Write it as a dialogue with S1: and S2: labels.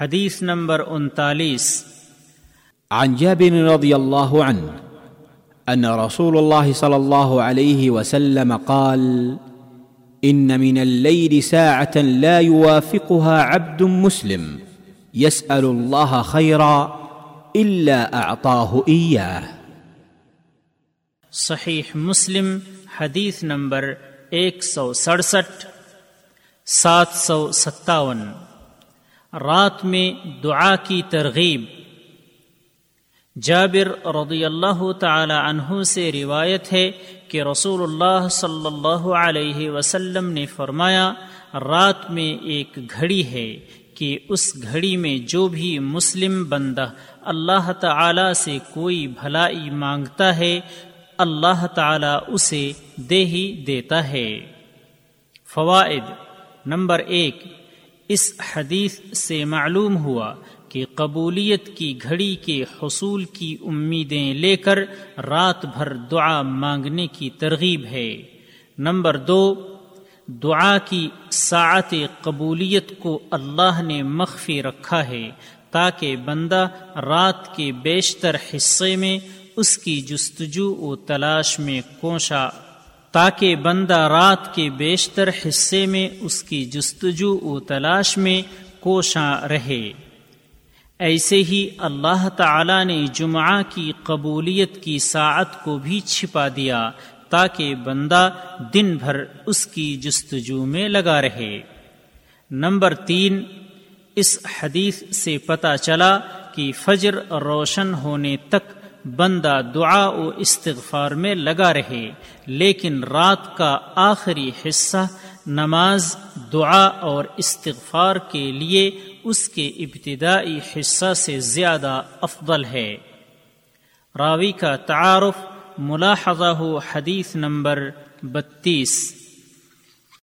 S1: حدیث نمبر انتالیس۔
S2: عن جابر رضي الله عنه ان رسول الله صلى الله عليه وسلم قال ان من الليل ساعه لا يوافقها عبد مسلم يسال الله خيرا الا اعطاه اياه
S1: صحیح مسلم حدیث نمبر ایک سو سڑسٹھ سات سو ستاون۔ رات میں دعا کی ترغیب۔ جابر رضی اللہ تعالی عنہ سے روایت ہے کہ رسول اللہ صلی اللہ علیہ وسلم نے فرمایا، رات میں ایک گھڑی ہے کہ اس گھڑی میں جو بھی مسلم بندہ اللہ تعالی سے کوئی بھلائی مانگتا ہے، اللہ تعالی اسے دے ہی دیتا ہے۔ فوائد نمبر ایک اس حدیث سے معلوم ہوا کہ قبولیت کی گھڑی کے حصول کی امیدیں لے کر رات بھر دعا مانگنے کی ترغیب ہے۔ نمبر دو، دعا کی ساعت قبولیت کو اللہ نے مخفی رکھا ہے تاکہ بندہ رات کے بیشتر حصے میں اس کی جستجو و تلاش میں کوشاں تاکہ بندہ رات کے بیشتر حصے میں اس کی جستجو و تلاش میں کوشاں رہے۔ ایسے ہی اللہ تعالی نے جمعہ کی قبولیت کی ساعت کو بھی چھپا دیا تاکہ بندہ دن بھر اس کی جستجو میں لگا رہے۔ نمبر تین، اس حدیث سے پتہ چلا کہ فجر روشن ہونے تک بندہ دعا و استغفار میں لگا رہے، لیکن رات کا آخری حصہ نماز، دعا اور استغفار کے لیے اس کے ابتدائی حصہ سے زیادہ افضل ہے۔ راوی کا تعارف ملاحظہ حدیث نمبر بتیس۔